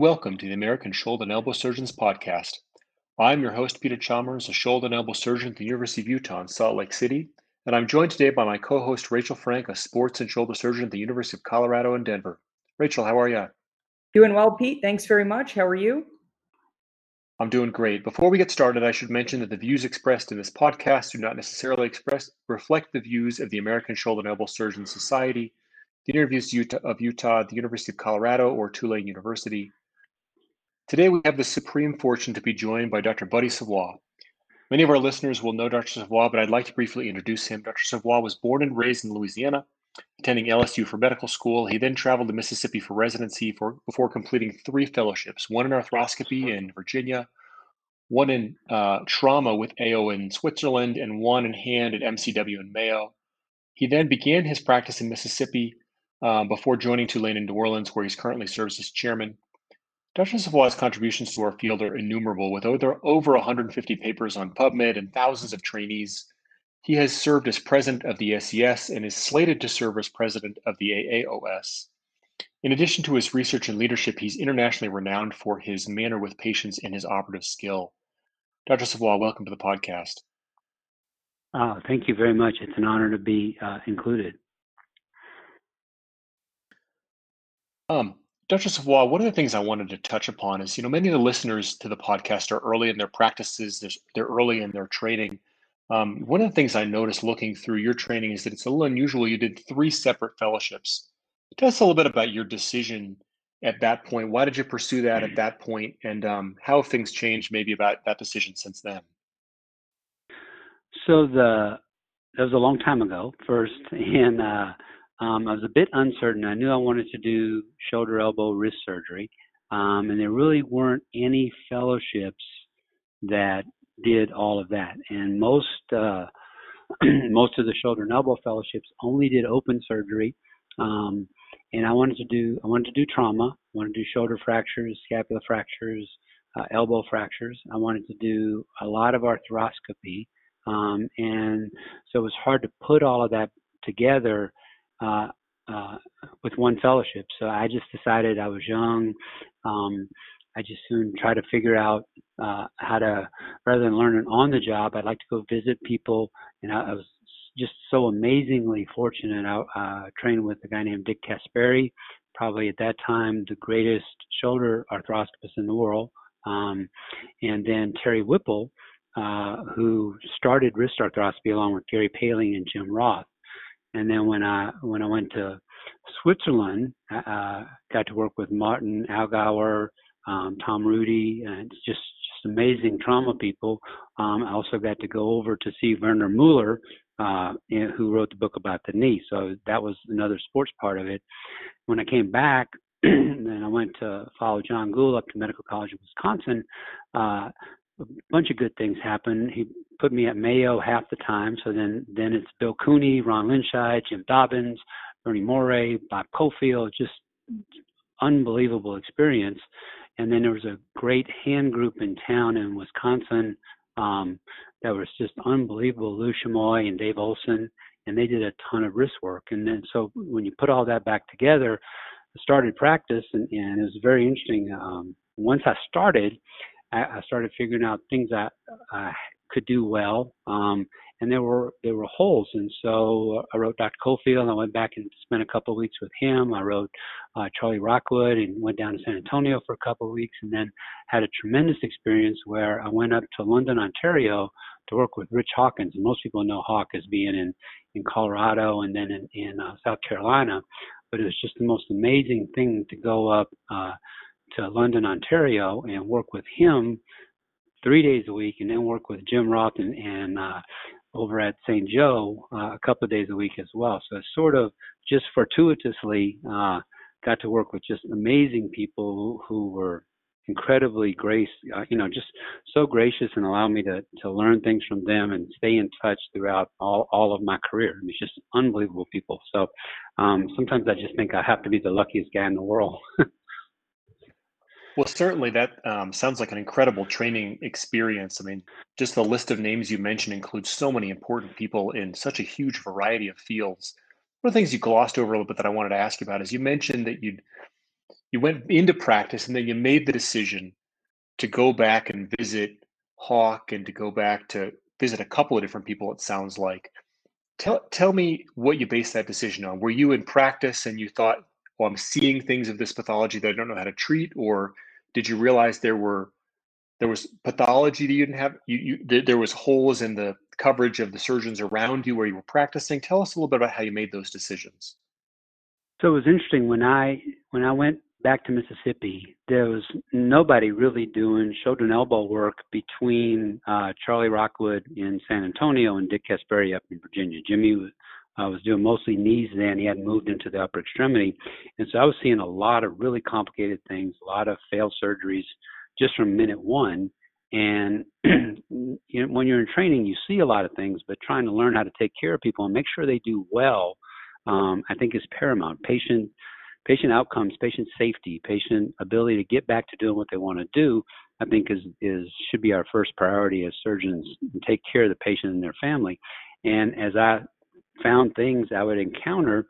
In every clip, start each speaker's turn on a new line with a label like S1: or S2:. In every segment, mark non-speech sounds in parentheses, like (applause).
S1: Welcome to the American Shoulder and Elbow Surgeons Podcast. I'm your host, Peter Chalmers, a shoulder and elbow surgeon at the University of Utah in Salt Lake City, and I'm joined today by my co host, Rachel Frank, a sports and shoulder surgeon at the University of Colorado in Denver. Rachel, how are you?
S2: Doing well, Pete. Thanks very much. How are you?
S1: I'm doing great. Before we get started, I should mention that the views expressed in this podcast do not necessarily express reflect the views of the American Shoulder and Elbow Surgeons Society, the University of Utah, the University of Colorado, or Tulane University. Today, we have the supreme fortune to be joined by Dr. Buddy Savoie. Many of our listeners will know Dr. Savoie, but I'd like to briefly introduce him. Dr. Savoie was born and raised in Louisiana, attending LSU for medical school. He then traveled to Mississippi for residency for, before completing three fellowships one in arthroscopy in Virginia, one in uh, trauma with AO in Switzerland, and one in hand at MCW in Mayo. He then began his practice in Mississippi uh, before joining Tulane in New Orleans, where he's currently serves as chairman. Dr. Savoie's contributions to our field are innumerable, with over, over 150 papers on PubMed and thousands of trainees he has served as president of the ASES and is slated to serve as president of the AAOS. In addition to his research and leadership, he's internationally renowned for his manner with patients and his operative skill. Dr. Savoie, welcome to the podcast.
S3: Uh, thank you very much. It's an honor to be uh, included.
S1: Um, Dr. Savoie, one of the things I wanted to touch upon is, you know, many of the listeners to the podcast are early in their practices, they're early in their training. Um, one of the things I noticed looking through your training is that it's a little unusual. You did three separate fellowships. Tell us a little bit about your decision at that point. Why did you pursue that at that point, and um, how things changed maybe about that decision since then?
S3: So the that was a long time ago. First, and uh, um, I was a bit uncertain. I knew I wanted to do shoulder, elbow, wrist surgery, um, and there really weren't any fellowships that did all of that. And most uh, (clears throat) most of the shoulder and elbow fellowships only did open surgery. Um, and I wanted to do I wanted to do trauma. I wanted to do shoulder fractures, scapula fractures, uh, elbow fractures. I wanted to do a lot of arthroscopy. Um, and so it was hard to put all of that together uh, uh, with one fellowship. So I just decided I was young. Um, I just soon try to figure out uh, how to, rather than learning on the job, I'd like to go visit people. And I, I was just so amazingly fortunate. I uh, trained with a guy named Dick Caspari, probably at that time the greatest shoulder arthroscopist in the world. Um, and then Terry Whipple, uh, who started wrist arthroscopy along with Gary Poehling and Jim Roth. And then when I when I went to Switzerland, I got to work with Martin Allgöwer, um, Tom Rüedi, and just just amazing trauma people. Um, I also got to go over to see Werner Mueller, uh, who wrote the book about the knee. So that was another sports part of it. When I came back, (clears throat) then I went to follow John Gould up to Medical College of Wisconsin. Uh, a bunch of good things happened. He put me at Mayo half the time. So then, then it's Bill Cooney, Ron Linscheid, Jim Dobyns, Bernie Morey, Bob Cofield, just unbelievable experience. And then there was a great hand group in town in Wisconsin um, that was just unbelievable. Lou Chamoy and Dave Olson, and they did a ton of wrist work. And then so when you put all that back together, I started practice, and, and it was very interesting. Um, once I started, I, I started figuring out things that I could do well. Um, and there were there were holes. And so I wrote Dr. Cofield. I went back and spent a couple of weeks with him. I wrote uh, Charlie Rockwood and went down to San Antonio for a couple of weeks, and then had a tremendous experience where I went up to London, Ontario, to work with Rich Hawkins. And most people know Hawk as being in in Colorado and then in, in uh, South Carolina. But it was just the most amazing thing to go up uh, to London, Ontario, and work with him three days a week, and then work with Jim Roth and, and uh, over at St. Joe uh, a couple of days a week as well. So it's sort of just fortuitously uh, got to work with just amazing people who, were incredibly grace, uh, you know, just so gracious and allow me to to learn things from them and stay in touch throughout all all of my career. I mean, it's just unbelievable people. So um, sometimes I just think I have to be the luckiest guy in the world. (laughs)
S1: Well, certainly that um, sounds like an incredible training experience. I mean, just the list of names you mentioned includes so many important people in such a huge variety of fields. One of the things you glossed over a little bit that I wanted to ask you about is you mentioned that you'd you went into practice and then you made the decision to go back and visit Hawk and to go back to visit a couple of different people, it sounds like. Tell, tell me what you based that decision on. Were you in practice and you thought, well, I'm seeing things of this pathology that I don't know how to treat? Or did you realize there were there was pathology that you didn't have? You, you there was holes in the coverage of the surgeons around you where you were practicing. Tell us a little bit about how you made those decisions.
S3: So it was interesting when i when i went back to mississippi there was nobody really doing shoulder and elbow work between uh, charlie rockwood in san antonio and dick Caspari up in virginia. Jimmy uh, was doing mostly knees then he hadn't moved into the upper extremity and so i was seeing a lot of really complicated things a lot of failed surgeries just from minute one. And (clears throat) you know, when you're in training, you see a lot of things, but trying to learn how to take care of people and make sure they do well, um, I think is paramount. Patient patient outcomes, patient safety, patient ability to get back to doing what they want to do, I think is is should be our first priority as surgeons and take care of the patient and their family. And as I found things I would encounter,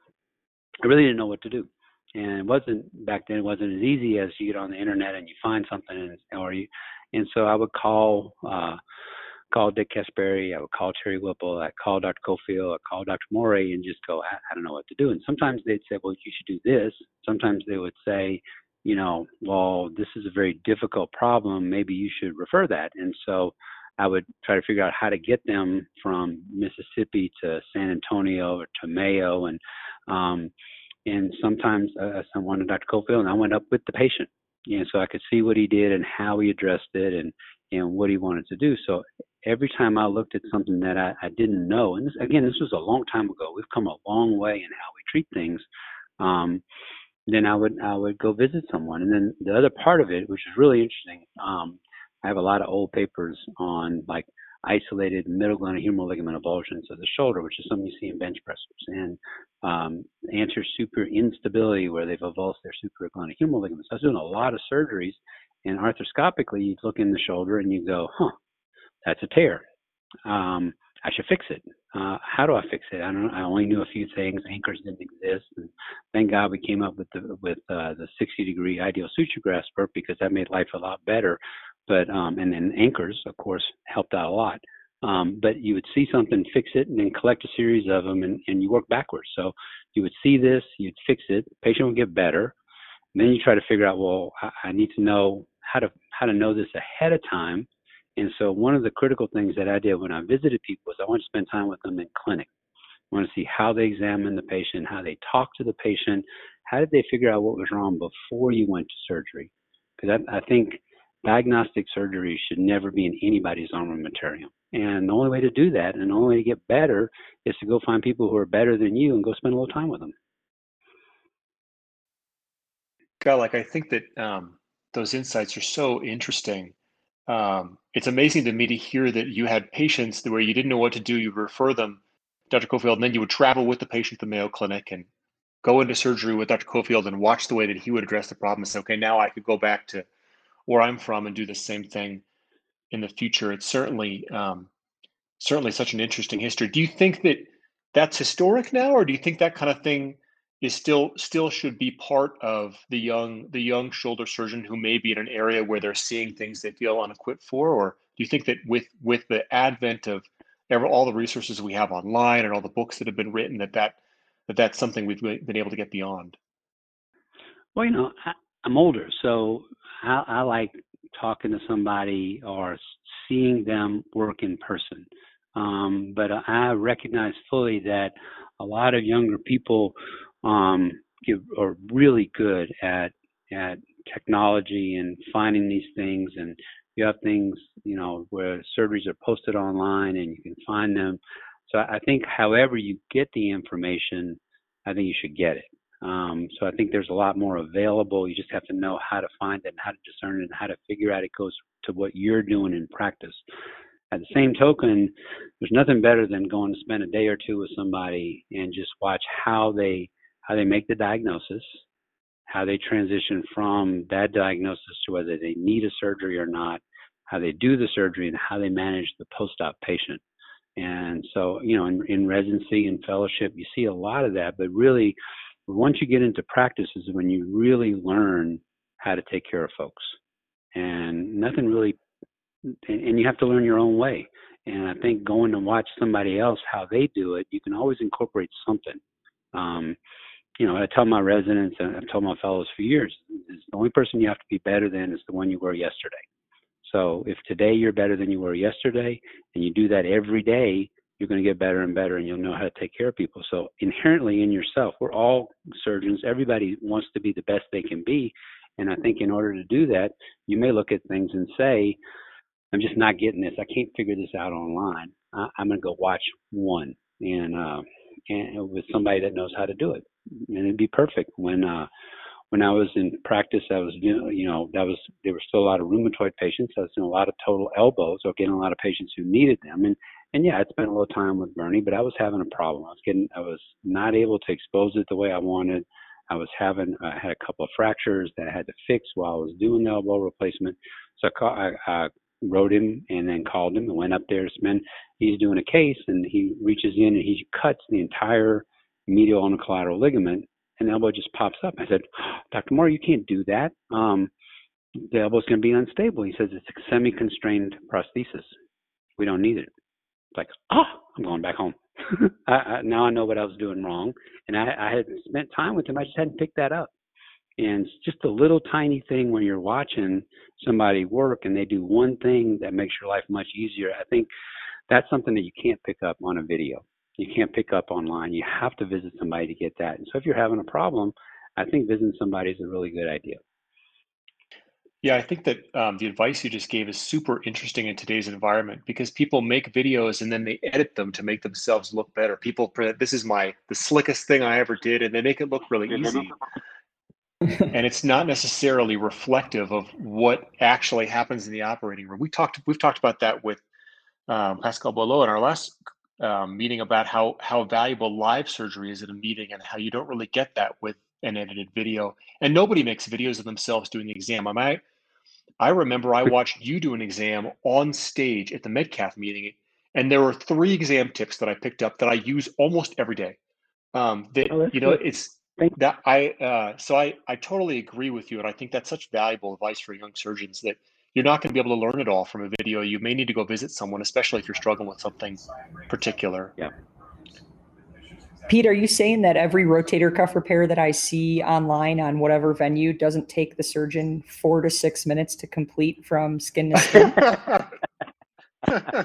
S3: I really didn't know what to do and it wasn't back then. It wasn't as easy as you get on the internet and you find something, and, or you, and so I would call uh, call Dick Caspari, I would call Terry Whipple, I'd call Dr. Cofield, I'd call Dr. Morey, and just go, I, I don't know what to do. And sometimes they'd say, well, you should do this. Sometimes they would say, you know, well, this is a very difficult problem. Maybe you should refer that. And so I would try to figure out how to get them from Mississippi to San Antonio or to Mayo, and um, and sometimes uh, someone, Dr. Cofield, and I went up with the patient, know, so I could see what he did and how he addressed it and and what he wanted to do. So every time I looked at something that I, I didn't know, and this, again, this was a long time ago. We've come a long way in how we treat things. Um, then I would I would go visit someone, and then the other part of it, which is really interesting. Um, I have a lot of old papers on like isolated middle glenohumeral ligament avulsions of the shoulder, which is something you see in bench pressers, and um, anterior super instability where they've avulsed their superior glenohumeral ligaments. I was doing a lot of surgeries, and arthroscopically, you'd look in the shoulder and you go, huh, that's a tear. Um, I should fix it. Uh, how do I fix it? I don't. I only knew a few things. Anchors didn't exist, and thank God we came up with the with uh, the 60 degree ideal suture grasper because that made life a lot better but um, and then anchors, of course, helped out a lot. Um, but you would see something, fix it, and then collect a series of them, and, and you work backwards. So you would see this, you'd fix it, the patient would get better. And then you try to figure out, well, I, I need to know how to how to know this ahead of time. And so one of the critical things that I did when I visited people was I wanted to spend time with them in clinic. I want to see how they examine the patient, how they talk to the patient, how did they figure out what was wrong before you went to surgery? Because I, I think diagnostic surgery should never be in anybody's armamentarium. And the only way to do that and the only way to get better is to go find people who are better than you and go spend a little time with them.
S1: God, like I think that um, those insights are so interesting. Um, it's amazing to me to hear that you had patients where you didn't know what to do. You refer them, Dr. Cofield, and then you would travel with the patient to the Mayo Clinic and go into surgery with Dr. Cofield and watch the way that he would address the problem and say, okay, now I could go back to where I'm from and do the same thing in the future. It's certainly um, certainly such an interesting history. Do you think that that's historic now, or do you think that kind of thing is still still should be part of the young the young shoulder surgeon who may be in an area where they're seeing things they feel unequipped for, or do you think that with with the advent of ever, all the resources we have online and all the books that have been written that that, that that's something we've been able to get beyond?
S3: Well, you know, I, I'm older, so I, I like talking to somebody or seeing them work in person. Um, but I recognize fully that a lot of younger people um, give, are really good at at technology and finding these things. And you have things, you know, where surgeries are posted online and you can find them. So I think, however you get the information, I think you should get it. Um, so I think there's a lot more available. You just have to know how to find it and how to discern it and how to figure out it goes to what you're doing in practice. At the same token, there's nothing better than going to spend a day or two with somebody and just watch how they how they make the diagnosis, how they transition from that diagnosis to whether they need a surgery or not, how they do the surgery, and how they manage the post-op patient. And so, you know, in, in residency and fellowship, you see a lot of that, but really once you get into practice is when you really learn how to take care of folks. And nothing really, and you have to learn your own way. And I think going to watch somebody else how they do it, you can always incorporate something. Um, you know, I tell my residents and I've told my fellows for years, is the only person you have to be better than is the one you were yesterday. So if today you're better than you were yesterday, and you do that every day, you're going to get better and better, and you'll know how to take care of people. So inherently in yourself, we're all surgeons. Everybody wants to be the best they can be, and I think in order to do that, you may look at things and say, "I'm just not getting this. I can't figure this out online. I, am going to go watch one." And uh, and with somebody that knows how to do it, and it'd be perfect. When uh, when I was in practice, I was you know that was there were still a lot of rheumatoid patients. I was doing a lot of total elbows, or getting a lot of patients who needed them. And and yeah, I spent a little time with Bernie, but I was having a problem. I was getting I was not able to expose it the way I wanted. I was having I had a couple of fractures that I had to fix while I was doing the elbow replacement. So I, call, I, I wrote him and then called him and went up there to. He's doing a case and he reaches in and he cuts the entire medial collateral ligament and the elbow just pops up. I said, (gasps) Dr. Morey, you can't do that. Um, the elbow's going to be unstable. He says it's a semi-constrained prosthesis. We don't need it. Like, oh, I'm going back home. (laughs) I, I, now I know what I was doing wrong, and I, I had spent time with him. I just hadn't picked that up. And it's just a little tiny thing when you're watching somebody work and they do one thing that makes your life much easier. I think that's something that you can't pick up on a video. You can't pick up online. You have to visit somebody to get that. And so if you're having a problem, I think visiting somebody is a really good idea.
S1: Yeah, I think that um, the advice you just gave is super interesting in today's environment because people make videos and then they edit them to make themselves look better. People, this is my the slickest thing I ever did, and they make it look really easy (laughs) and it's not necessarily reflective of what actually happens in the operating room. We talked, we've talked about that with um, Pascal Boileau in our last um, meeting about how how valuable live surgery is at a meeting and how you don't really get that with an edited video. And nobody makes videos of themselves doing the exam. I might, I remember I watched you do an exam on stage at the Metcalf meeting, and there were three exam tips that I picked up that I use almost every day. Um, that oh, you know, good. it's that I uh, so I I totally agree with you, and I think that's such valuable advice for young surgeons that you're not going to be able to learn it all from a video. You may need to go visit someone, especially if you're struggling with something particular.
S3: Yeah.
S2: Pete, are you saying that every rotator cuff repair that I see online on whatever venue doesn't take the surgeon four to six minutes to complete from skin to skin?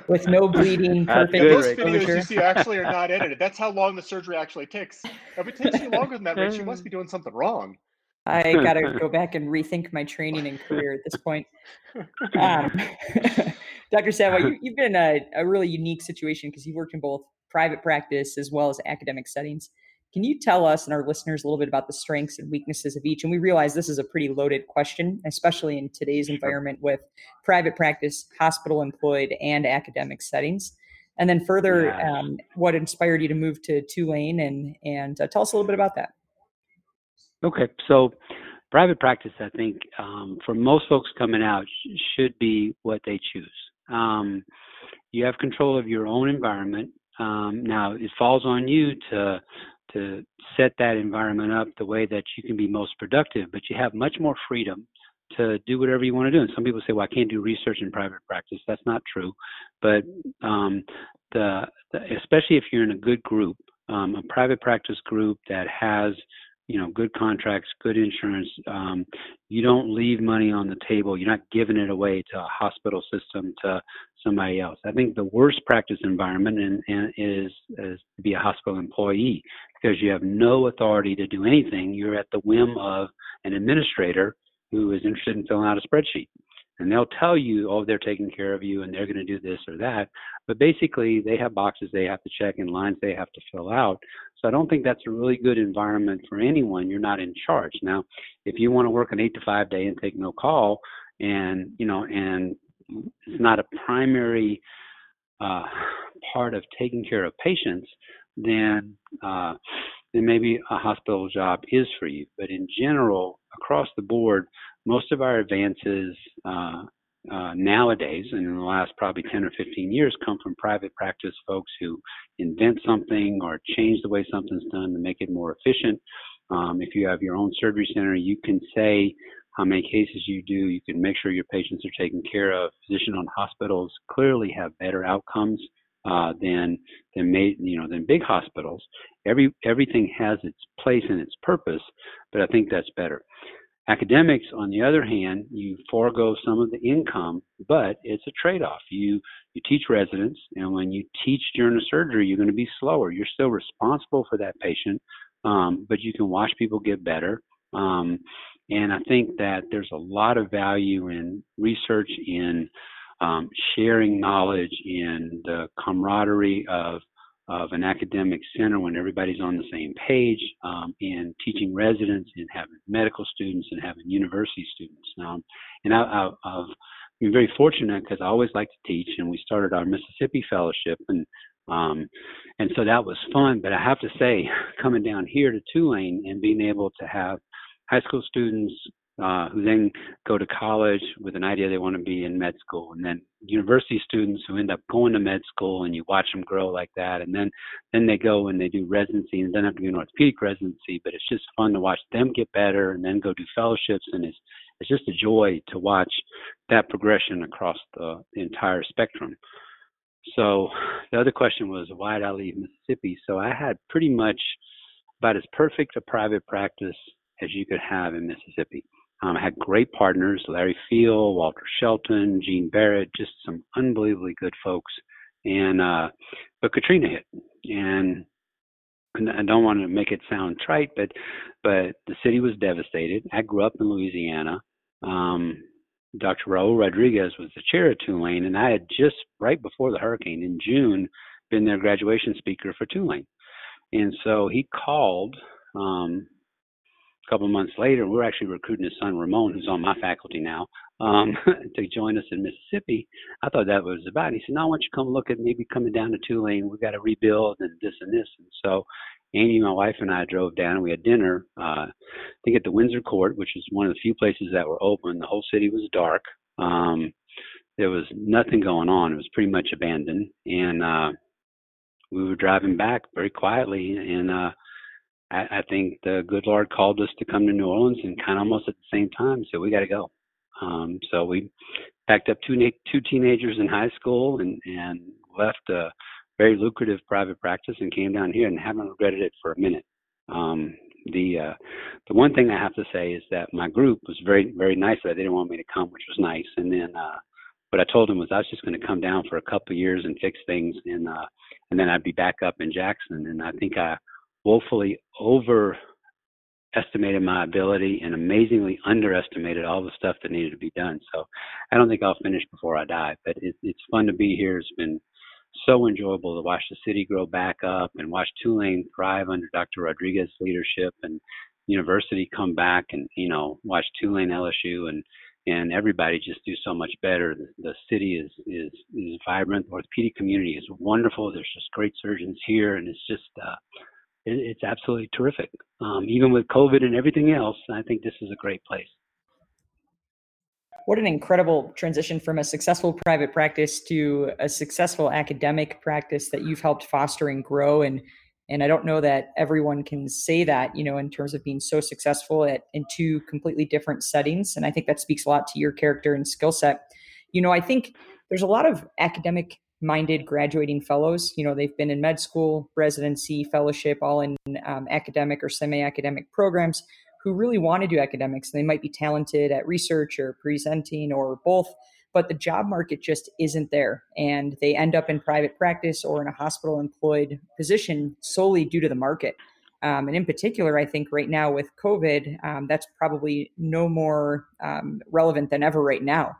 S2: (laughs) with no bleeding, perfect
S1: Those videos you see actually are not edited. That's how long the surgery actually takes. If it takes you longer than that, Rich, you must be doing something wrong.
S2: I (laughs) got to go back and rethink my training and career at this point. (laughs) Um, Dr. Savoie, you, have been in a, a really unique situation because you've worked in both private practice as well as academic settings. Can you tell us and our listeners a little bit about the strengths and weaknesses of each? And we realize this is a pretty loaded question, especially in today's environment with private practice, hospital employed, and academic settings. And then further, yeah. um, what inspired you to move to Tulane, and and uh, tell us a little bit about that.
S3: Okay, so private practice, I think, um, for most folks coming out, sh- should be what they choose. Um, you have control of your own environment. Um, now, it falls on you to to set that environment up the way that you can be most productive, but you have much more freedom to do whatever you want to do. And some people say, well, I can't do research in private practice. That's not true. But um, the, the, especially if you're in a good group, um, a private practice group that has you know good contracts good insurance um, you don't leave money on the table you're not giving it away to a hospital system to somebody else i think the worst practice environment in, in, is is to be a hospital employee because you have no authority to do anything you're at the whim of an administrator who is interested in filling out a spreadsheet and they'll tell you, oh, they're taking care of you and they're going to do this or that. But basically, they have boxes they have to check and lines they have to fill out. So I don't think that's a really good environment for anyone. You're not in charge. Now, if you want to work an eight to five day and take no call, and you know, and it's not a primary uh, part of taking care of patients, then uh, then maybe a hospital job is for you. But in general, across the board, most of our advances uh, uh, nowadays, and in the last probably 10 or 15 years, come from private practice folks who invent something or change the way something's done to make it more efficient. Um, if you have your own surgery center, you can say how many cases you do. You can make sure your patients are taken care of. Physician-owned hospitals clearly have better outcomes uh, than than you know than big hospitals. Every everything has its place and its purpose, but I think that's better. Academics, on the other hand, you forego some of the income, but it's a trade-off. You you teach residents, and when you teach during a surgery, you're going to be slower. You're still responsible for that patient, um, but you can watch people get better. Um, and I think that there's a lot of value in research in um, sharing knowledge in the camaraderie of of an academic center when everybody's on the same page um, and teaching residents and having medical students and having university students. Um, and I, have been very fortunate because I always like to teach, and we started our Mississippi Fellowship, and um, and so that was fun. But I have to say, (laughs) coming down here to Tulane and being able to have high school students uh, who then go to college with an idea they want to be in med school, and then university students who end up going to med school, and you watch them grow like that, and then then they go and they do residency, and then have to do an orthopedic residency. But it's just fun to watch them get better, and then go do fellowships, and it's it's just a joy to watch that progression across the, the entire spectrum. So the other question was why did I leave Mississippi? So I had pretty much about as perfect a private practice as you could have in Mississippi. Um, I had great partners, Larry Field, Walter Shelton, Gene Barrett, just some unbelievably good folks. And uh, but Katrina hit, and I don't want to make it sound trite, but but the city was devastated. I grew up in Louisiana. Um, Dr. Raul Rodriguez was the chair of Tulane, and I had just right before the hurricane in June been their graduation speaker for Tulane. And so he called um, a couple months later, we're actually recruiting his son Ramon, who's on my faculty now, um, (laughs) to join us in Mississippi. I thought that was about. It. He said, "No, I want you to come look at maybe coming down to Tulane. We've got to rebuild and this and this." And so, Annie, my wife, and I drove down. We had dinner. Uh, I think at the Windsor Court, which is one of the few places that were open. The whole city was dark. Um, there was nothing going on. It was pretty much abandoned, and uh, we were driving back very quietly, and uh, I, I think the good Lord called us to come to New Orleans and kind of almost at the same time said, we got to go. Um, so we packed up two, two teenagers in high school and, and left a very lucrative private practice and came down here and haven't regretted it for a minute. Um, the uh, the one thing I have to say is that my group was very very nice that they didn't want me to come, which was nice. And then uh, what I told them was I was just going to come down for a couple of years and fix things, and uh, and then I'd be back up in Jackson. And I think I woefully overestimated my ability and amazingly underestimated all the stuff that needed to be done. So I don't think I'll finish before I die, but it, it's fun to be here. It's been so enjoyable to watch the city grow back up and watch Tulane thrive under Dr. Rodriguez's leadership and university come back and, you know, watch Tulane LSU and, and everybody just do so much better. The, the city is, is, is vibrant. The orthopedic community is wonderful. There's just great surgeons here and it's just, uh, it's absolutely terrific. Um, even with COVID and everything else, I think this is a great place.
S2: What an incredible transition from a successful private practice to a successful academic practice that you've helped foster and grow. And and I don't know that everyone can say that, you know, in terms of being so successful at in two completely different settings. And I think that speaks a lot to your character and skill set. You know, I think there's a lot of academic minded graduating fellows. You know, they've been in med school, residency, fellowship, all in um, academic or semi academic programs who really want to do academics. They might be talented at research or presenting or both, but the job market just isn't there. And they end up in private practice or in a hospital employed position solely due to the market. Um, and in particular, I think right now with COVID, um, that's probably no more um, relevant than ever right now.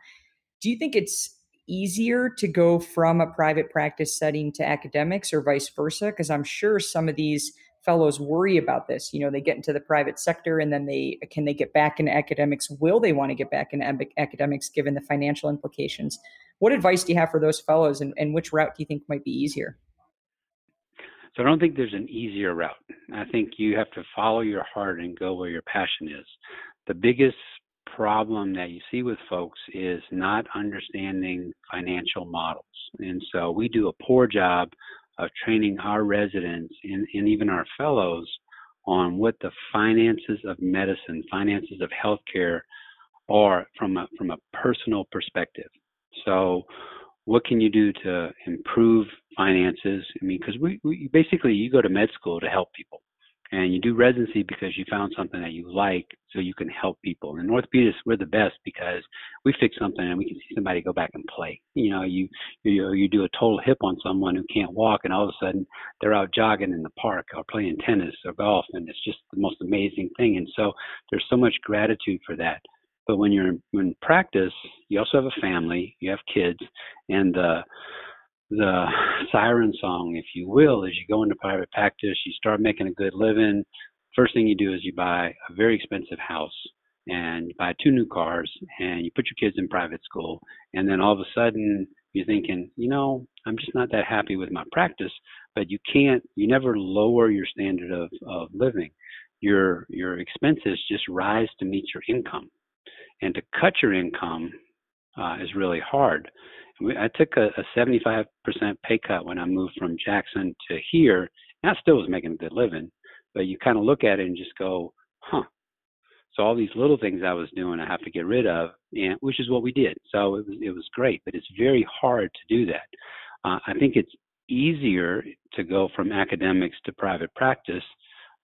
S2: Do you think it's easier to go from a private practice setting to academics or vice versa? Because I'm sure some of these fellows worry about this. You know, they get into the private sector and then they can they get back into academics? Will they want to get back into academics given the financial implications? What advice do you have for those fellows and, and which route do you think might be easier?
S3: So I don't think there's an easier route. I think you have to follow your heart and go where your passion is. The biggest problem that you see with folks is not understanding financial models. And so we do a poor job of training our residents and, and even our fellows on what the finances of medicine, finances of healthcare are from a from a personal perspective. So, what can you do to improve finances? I mean, because we, we basically you go to med school to help people and you do residency because you found something that you like so you can help people. And orthopedists, we're the best because we fix something and we can see somebody go back and play. You know, you you you do a total hip on someone who can't walk and all of a sudden they're out jogging in the park or playing tennis or golf and it's just the most amazing thing. And so there's so much gratitude for that. But when you're in practice, you also have a family, you have kids, and uh the siren song, if you will, as you go into private practice, you start making a good living. First thing you do is you buy a very expensive house and you buy two new cars and you put your kids in private school. And then all of a sudden you're thinking, you know, I'm just not that happy with my practice, but you can't, you never lower your standard of, of living. Your, your expenses just rise to meet your income. And to cut your income uh, is really hard. I took a, a 75% pay cut when I moved from Jackson to here, and I still was making a good living. But you kind of look at it and just go, huh. So all these little things I was doing, I have to get rid of, and which is what we did. So it was it was great, but it's very hard to do that. Uh, I think it's easier to go from academics to private practice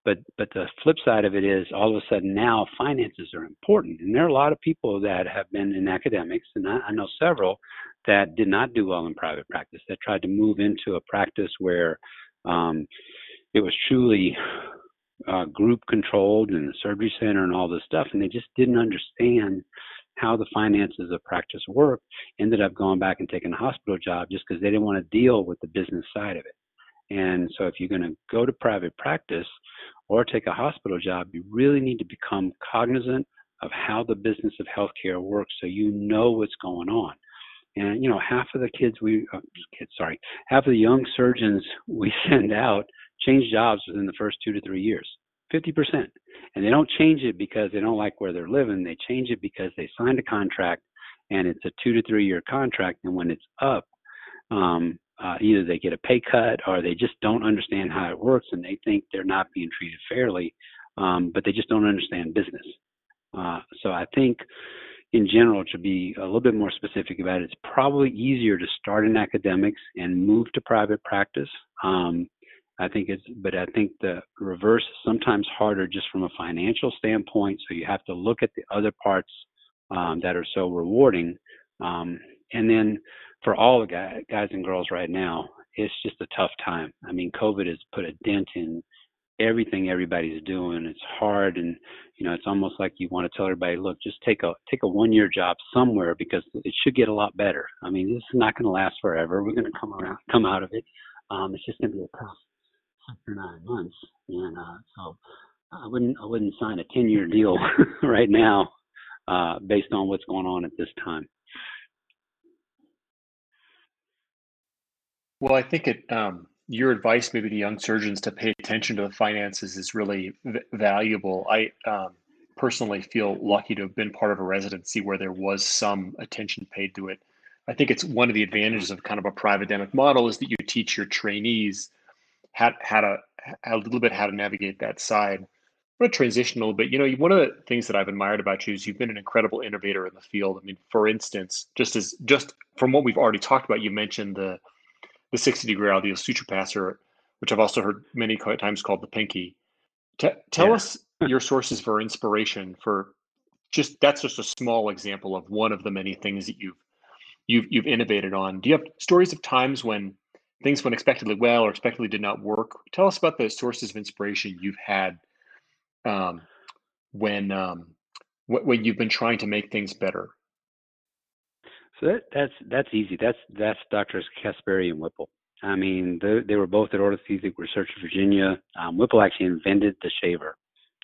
S3: but but the flip side of it is all of a sudden now finances are important and there are a lot of people that have been in academics and I, I know several that did not do well in private practice that tried to move into a practice where um, it was truly uh, group controlled and the surgery center and all this stuff and they just didn't understand how the finances of practice work ended up going back and taking a hospital job just because they didn't want to deal with the business side of it and so if you're going to go to private practice or take a hospital job, you really need to become cognizant of how the business of healthcare works so you know what's going on. And you know, half of the kids we uh, kids, sorry, half of the young surgeons we (laughs) send out change jobs within the first 2 to 3 years. 50%. And they don't change it because they don't like where they're living. They change it because they signed a contract and it's a 2 to 3 year contract and when it's up um, uh, either they get a pay cut or they just don't understand how it works and they think they're not being treated fairly, um, but they just don't understand business. Uh, so I think in general, to be a little bit more specific about it, it's probably easier to start in academics and move to private practice. Um, I think it's, but I think the reverse is sometimes harder just from a financial standpoint. So you have to look at the other parts um, that are so rewarding. Um, and then for all the guys, guys and girls right now, it's just a tough time. I mean, COVID has put a dent in everything everybody's doing. It's hard, and you know, it's almost like you want to tell everybody, look, just take a take a one year job somewhere because it should get a lot better. I mean, this is not going to last forever. We're going to come around, come out of it. Um, it's just going to be a tough six or nine months, and uh, so I wouldn't I wouldn't sign a ten year deal (laughs) right now uh, based on what's going on at this time.
S1: Well, I think it, um, your advice maybe to young surgeons to pay attention to the finances is really v- valuable. I um, personally feel lucky to have been part of a residency where there was some attention paid to it. I think it's one of the advantages of kind of a private academic model is that you teach your trainees how, how to a little bit how to navigate that side. I'm to transition a little bit. You know, one of the things that I've admired about you is you've been an incredible innovator in the field. I mean, for instance, just as just from what we've already talked about, you mentioned the the 60 degree alveolar suture passer, which I've also heard many times called the pinky. T- tell yeah. us your sources for inspiration for just that's just a small example of one of the many things that you've you've you've innovated on. Do you have stories of times when things went expectedly well or expectedly did not work? Tell us about the sources of inspiration you've had um, when um, when you've been trying to make things better.
S3: That's that's easy. That's that's Doctors Caspari and Whipple. I mean, they, they were both at Orthopedic Research Virginia. Um, Whipple actually invented the shaver.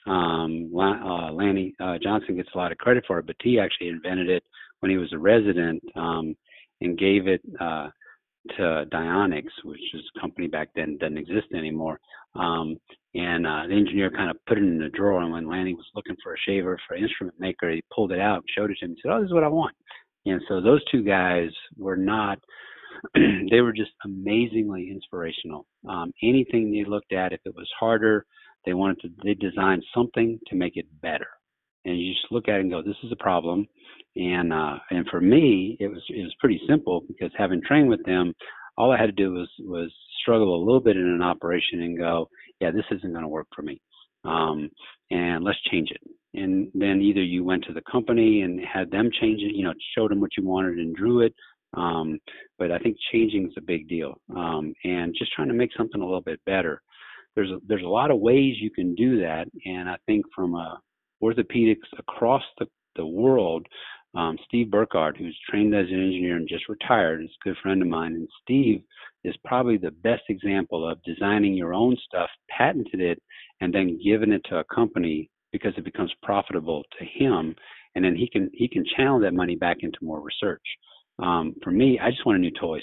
S3: Um, uh, Lanny uh, Johnson gets a lot of credit for it, but he actually invented it when he was a resident um, and gave it uh, to Dyonics, which is a company back then doesn't exist anymore. Um, and uh, the engineer kind of put it in the drawer, and when Lanny was looking for a shaver for an instrument maker, he pulled it out showed it to him. He said, "Oh, this is what I want." And so those two guys were not, (clears throat) they were just amazingly inspirational. Um, anything they looked at, if it was harder, They wanted to they designed something to make it better. And you just look at it and go, this is a problem. And uh, and for me, it was it was pretty simple because having trained with them, all I had to do was was struggle a little bit in an operation and go, yeah, this isn't going to work for me, um, and let's change it. And then either you went to the company and had them change it, you know, showed them what you wanted and drew it. Um, but I think changing is a big deal, um, and just trying to make something a little bit better. There's a, there's a lot of ways you can do that, and I think from orthopedics across the, the world, um, Steve Burkhart, who's trained as an engineer and just retired, is a good friend of mine. And Steve is probably the best example of designing your own stuff, patented it, and then giving it to a company because it becomes profitable to him, and then he can he can channel that money back into more research. Um, for me, I just wanted new toys,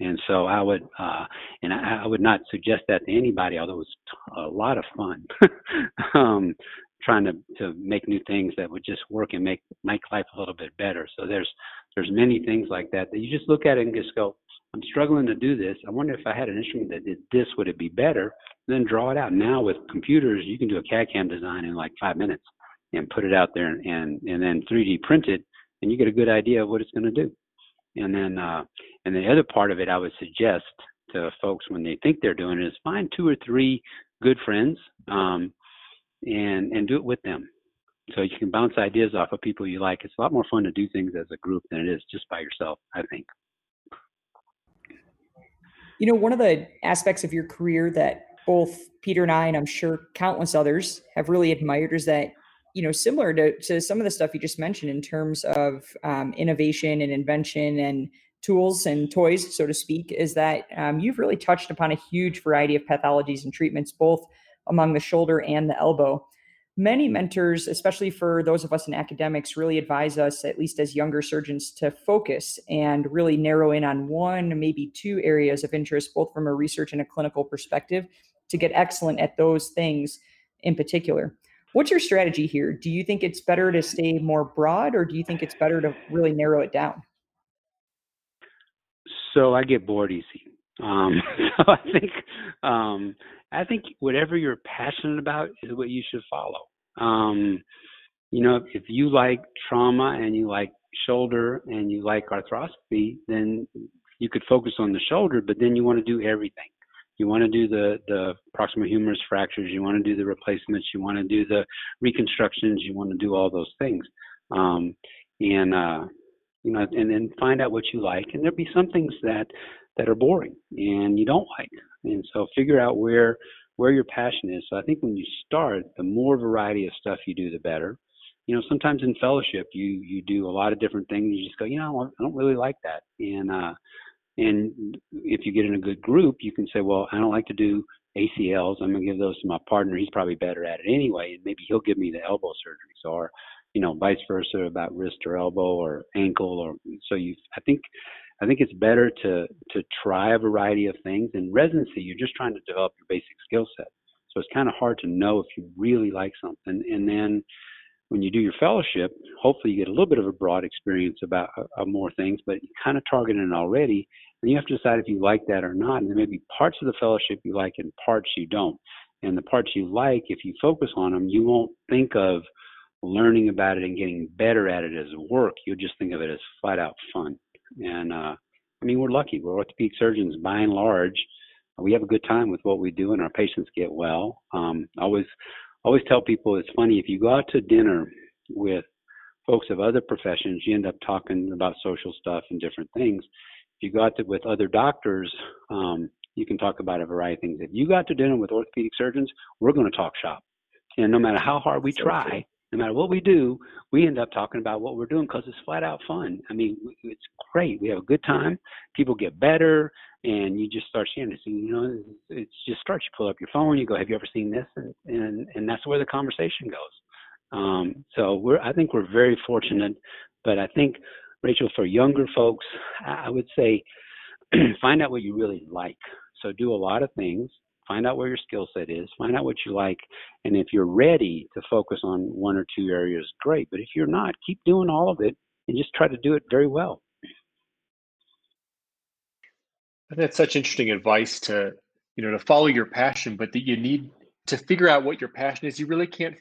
S3: and so I would uh, and I, I would not suggest that to anybody, although it was a lot of fun. (laughs) um, trying to to make new things that would just work and make make life a little bit better. So there's there's many things like that that you just look at it and just go, I'm struggling to do this. I wonder if I had an instrument that did this, would it be better? And then draw it out. Now with computers, you can do a CAD CAM design in like five minutes and put it out there and and, and then 3D print it, and you get a good idea of what it's going to do. And then uh, and the other part of it, I would suggest to folks when they think they're doing it is find two or three good friends. Um, and and do it with them. So you can bounce ideas off of people you like. It's a lot more fun to do things as a group than it is just by yourself, I think.
S2: You know, one of the aspects of your career that both Peter and I, and I'm sure countless others, have really admired is that, you know, similar to, to some of the stuff you just mentioned in terms of um, innovation and invention and tools and toys, so to speak, is that um, you've really touched upon a huge variety of pathologies and treatments, both among the shoulder and the elbow. Many mentors, especially for those of us in academics, really advise us, at least as younger surgeons, to focus and really narrow in on one, maybe two areas of interest, both from a research and a clinical perspective, to get excellent at those things in particular. What's your strategy here? Do you think it's better to stay more broad, or do you think it's better to really narrow it down?
S3: So I get bored easy. Um, (laughs) so I think um, I think whatever you're passionate about is what you should follow. Um, you know, if you like trauma and you like shoulder and you like arthroscopy, then you could focus on the shoulder, but then you want to do everything. You want to do the the proximal humerus fractures. You want to do the replacements. You want to do the reconstructions. You want to do all those things. Um, and uh, you know, and then find out what you like. And there'll be some things that that are boring and you don't like. And so figure out where where your passion is. So I think when you start, the more variety of stuff you do, the better. You know, sometimes in fellowship, you you do a lot of different things. You just go, you know, I don't really like that. And uh, and if you get in a good group, you can say, well, I don't like to do ACLs. I'm gonna give those to my partner. He's probably better at it anyway, and maybe he'll give me the elbow surgery. So, or you know, vice versa about wrist or elbow or ankle. Or so you, I think I think it's better to to try a variety of things. In residency, you're just trying to develop your basic skill set. So it's kind of hard to know if you really like something. And then when you do your fellowship, hopefully you get a little bit of a broad experience about uh, more things, but you kind of target it already. And you have to decide if you like that or not. And there may be parts of the fellowship you like and parts you don't. And the parts you like, if you focus on them, you won't think of learning about it and getting better at it as work. You'll just think of it as flat out fun. And uh, I mean, we're lucky. We're orthopedic surgeons by and large. We have a good time with what we do, and our patients get well. Um, I always, always tell people it's funny if you go out to dinner with folks of other professions, you end up talking about social stuff and different things. If you go out to, with other doctors, um, you can talk about a variety of things. If you got to dinner with orthopedic surgeons, we're going to talk shop. And no matter how hard we try, no matter what we do, we end up talking about what we're doing because it's flat out fun. I mean, it's great. We have a good time. People get better, and you just start sharing it. So, you know, it's just starts. You pull up your phone, you go, "Have you ever seen this?" And and, and that's where the conversation goes. Um, so we're, I think we're very fortunate. But I think, Rachel, for younger folks, I would say (clears throat) find out what you really like. So do a lot of things find out where your skill set is, find out what you like, and if you're ready to focus on one or two areas, great. But if you're not, keep doing all of it and just try to do it very well.
S1: And That's such interesting advice to you know to follow your passion, but that you need to figure out what your passion is, you really can't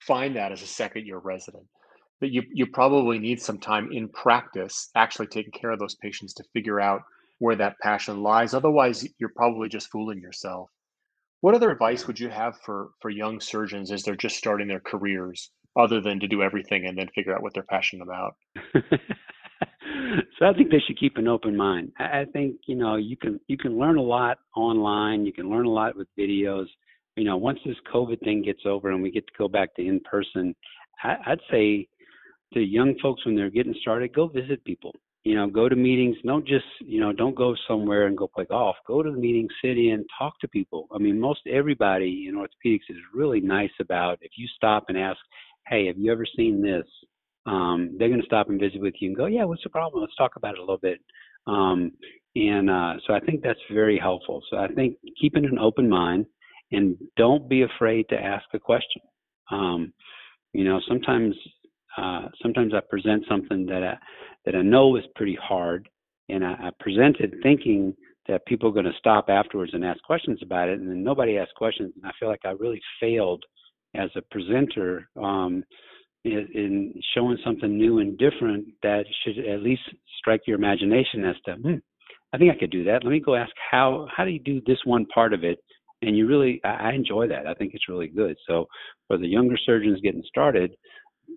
S1: find that as a second year resident. That you you probably need some time in practice actually taking care of those patients to figure out where that passion lies. Otherwise, you're probably just fooling yourself. What other advice would you have for for young surgeons as they're just starting their careers, other than to do everything and then figure out what they're passionate about? (laughs)
S3: so I think they should keep an open mind. I think you know you can you can learn a lot online. You can learn a lot with videos. You know, once this COVID thing gets over and we get to go back to in person, I, I'd say to young folks when they're getting started, go visit people. You know, go to meetings. Don't just you know don't go somewhere and go play golf. Go to the meeting, sit in, talk to people. I mean, most everybody in orthopedics is really nice about if you stop and ask, "Hey, have you ever seen this?" um, they're going to stop and visit with you and go, yeah, what's the problem? Let's talk about it a little bit. Um, and uh, so I think that's very helpful. So I think keeping an open mind and don't be afraid to ask a question. Um, you know, sometimes uh, sometimes I present something that I, that I know is pretty hard, and I, I presented thinking that people are going to stop afterwards and ask questions about it, and then nobody asked questions, and I feel like I really failed as a presenter um, in showing something new and different that should at least strike your imagination as to, hmm, I think I could do that. Let me go ask how how do you do this one part of it? And you really, I enjoy that. I think it's really good. So for the younger surgeons getting started,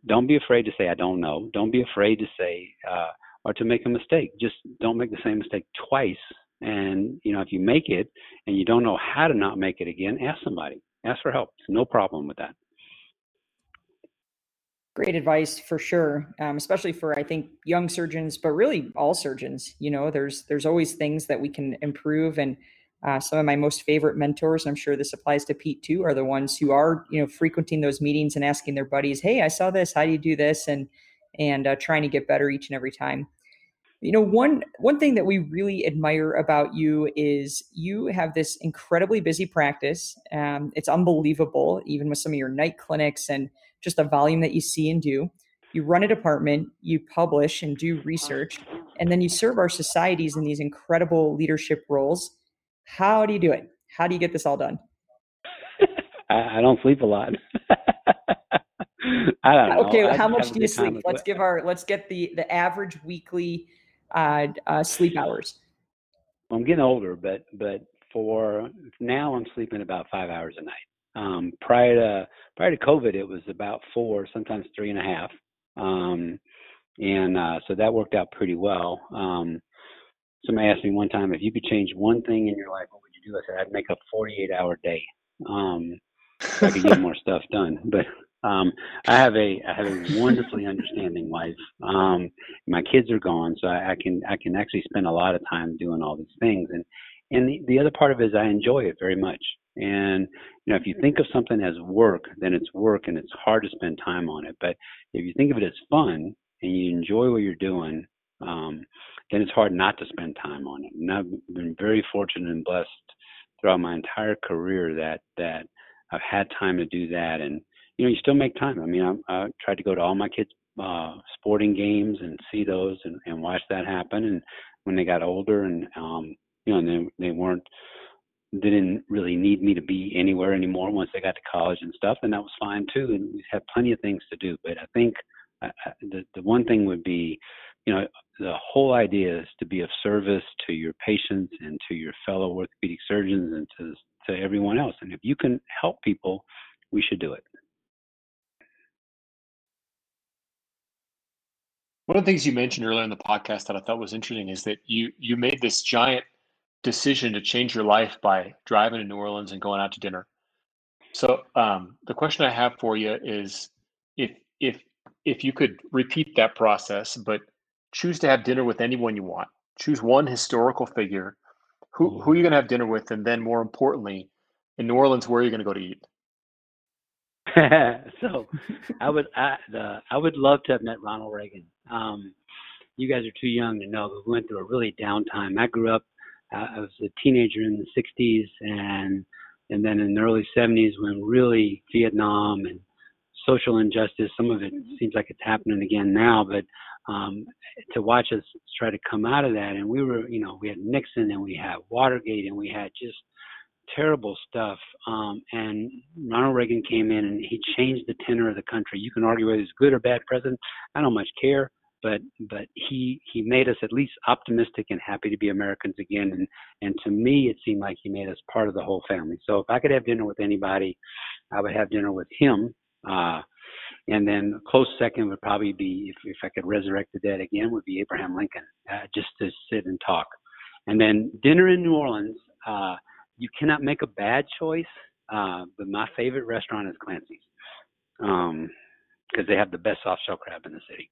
S3: don't be afraid to say I don't know. Don't be afraid to say uh, or to make a mistake. Just don't make the same mistake twice. And you know, if you make it and you don't know how to not make it again, ask somebody. Ask for help. no problem with that
S2: great advice for sure um, especially for i think young surgeons but really all surgeons you know there's there's always things that we can improve and uh, some of my most favorite mentors i'm sure this applies to pete too are the ones who are you know frequenting those meetings and asking their buddies hey i saw this how do you do this and and uh, trying to get better each and every time you know one one thing that we really admire about you is you have this incredibly busy practice um, it's unbelievable even with some of your night clinics and just the volume that you see and do. You run a department, you publish and do research, and then you serve our societies in these incredible leadership roles. How do you do it? How do you get this all done? (laughs)
S3: I don't sleep a lot. (laughs) I don't know.
S2: Okay, how much do you sleep? Let's give our let's get the the average weekly uh, uh, sleep hours.
S3: I'm getting older, but but for now, I'm sleeping about five hours a night. Um, prior to prior to COVID, it was about four, sometimes three and a half, um, and uh, so that worked out pretty well. Um, somebody asked me one time if you could change one thing in your life, what would you do? I said I'd make a 48 hour day. Um, so I could get more stuff done, (laughs) but um, I have a I have a wonderfully understanding wife. Um, my kids are gone, so I, I can I can actually spend a lot of time doing all these things. And and the, the other part of it is I enjoy it very much. And you know, if you think of something as work, then it's work, and it's hard to spend time on it. But if you think of it as fun and you enjoy what you're doing, um, then it's hard not to spend time on it. And I've been very fortunate and blessed throughout my entire career that that I've had time to do that. And you know, you still make time. I mean, I, I tried to go to all my kids' uh, sporting games and see those and, and watch that happen. And when they got older, and um, you know, and they they weren't didn't really need me to be anywhere anymore once they got to college and stuff, and that was fine too. And we had plenty of things to do. But I think uh, the the one thing would be, you know, the whole idea is to be of service to your patients and to your fellow orthopedic surgeons and to to everyone else. And if you can help people, we should do it.
S1: One of the things you mentioned earlier in the podcast that I thought was interesting is that you you made this giant decision to change your life by driving to New Orleans and going out to dinner. So um, the question I have for you is if if if you could repeat that process, but choose to have dinner with anyone you want. Choose one historical figure. Who who are you going to have dinner with, and then more importantly, in New Orleans, where are you going to go to eat? (laughs)
S3: so, (laughs) I would I, the, I would love to have met Ronald Reagan. Um, you guys are too young to know, but we went through a really down time. I grew up uh, I was a teenager in the 60s and and then in the early 70s when really Vietnam and social injustice, some of it seems like it's happening again now, but um, to watch us try to come out of that, and we were, you know, we had Nixon and we had Watergate and we had just terrible stuff. Um, and Ronald Reagan came in and he changed the tenor of the country. You can argue whether he's good or bad president. I don't much care, but but he he made us at least optimistic and happy to be Americans again. And and to me, it seemed like he made us part of the whole family. So if I could have dinner with anybody, I would have dinner with him. Uh, and then close second would probably be if if I could resurrect the dead again would be Abraham Lincoln, uh, just to sit and talk. And then dinner in New Orleans. Uh, you cannot make a bad choice. Uh, but my favorite restaurant is Clancy's because um, they have the best soft shell crab in the city.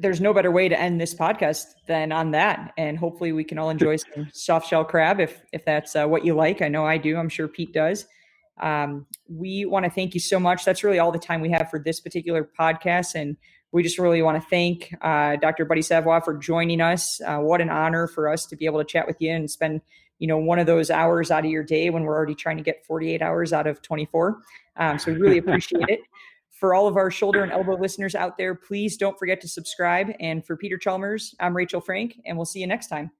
S2: There's no better way to end this podcast than on that, and hopefully we can all enjoy (laughs) some soft shell crab if if that's uh, what you like. I know I do. I'm sure Pete does. Um, we want to thank you so much. That's really all the time we have for this particular podcast, and we just really want to thank uh, Dr. Buddy Savoie for joining us. Uh, what an honor for us to be able to chat with you and spend you know one of those hours out of your day when we're already trying to get 48 hours out of 24 um, so we really appreciate it for all of our shoulder and elbow listeners out there please don't forget to subscribe and for peter chalmers i'm rachel frank and we'll see you next time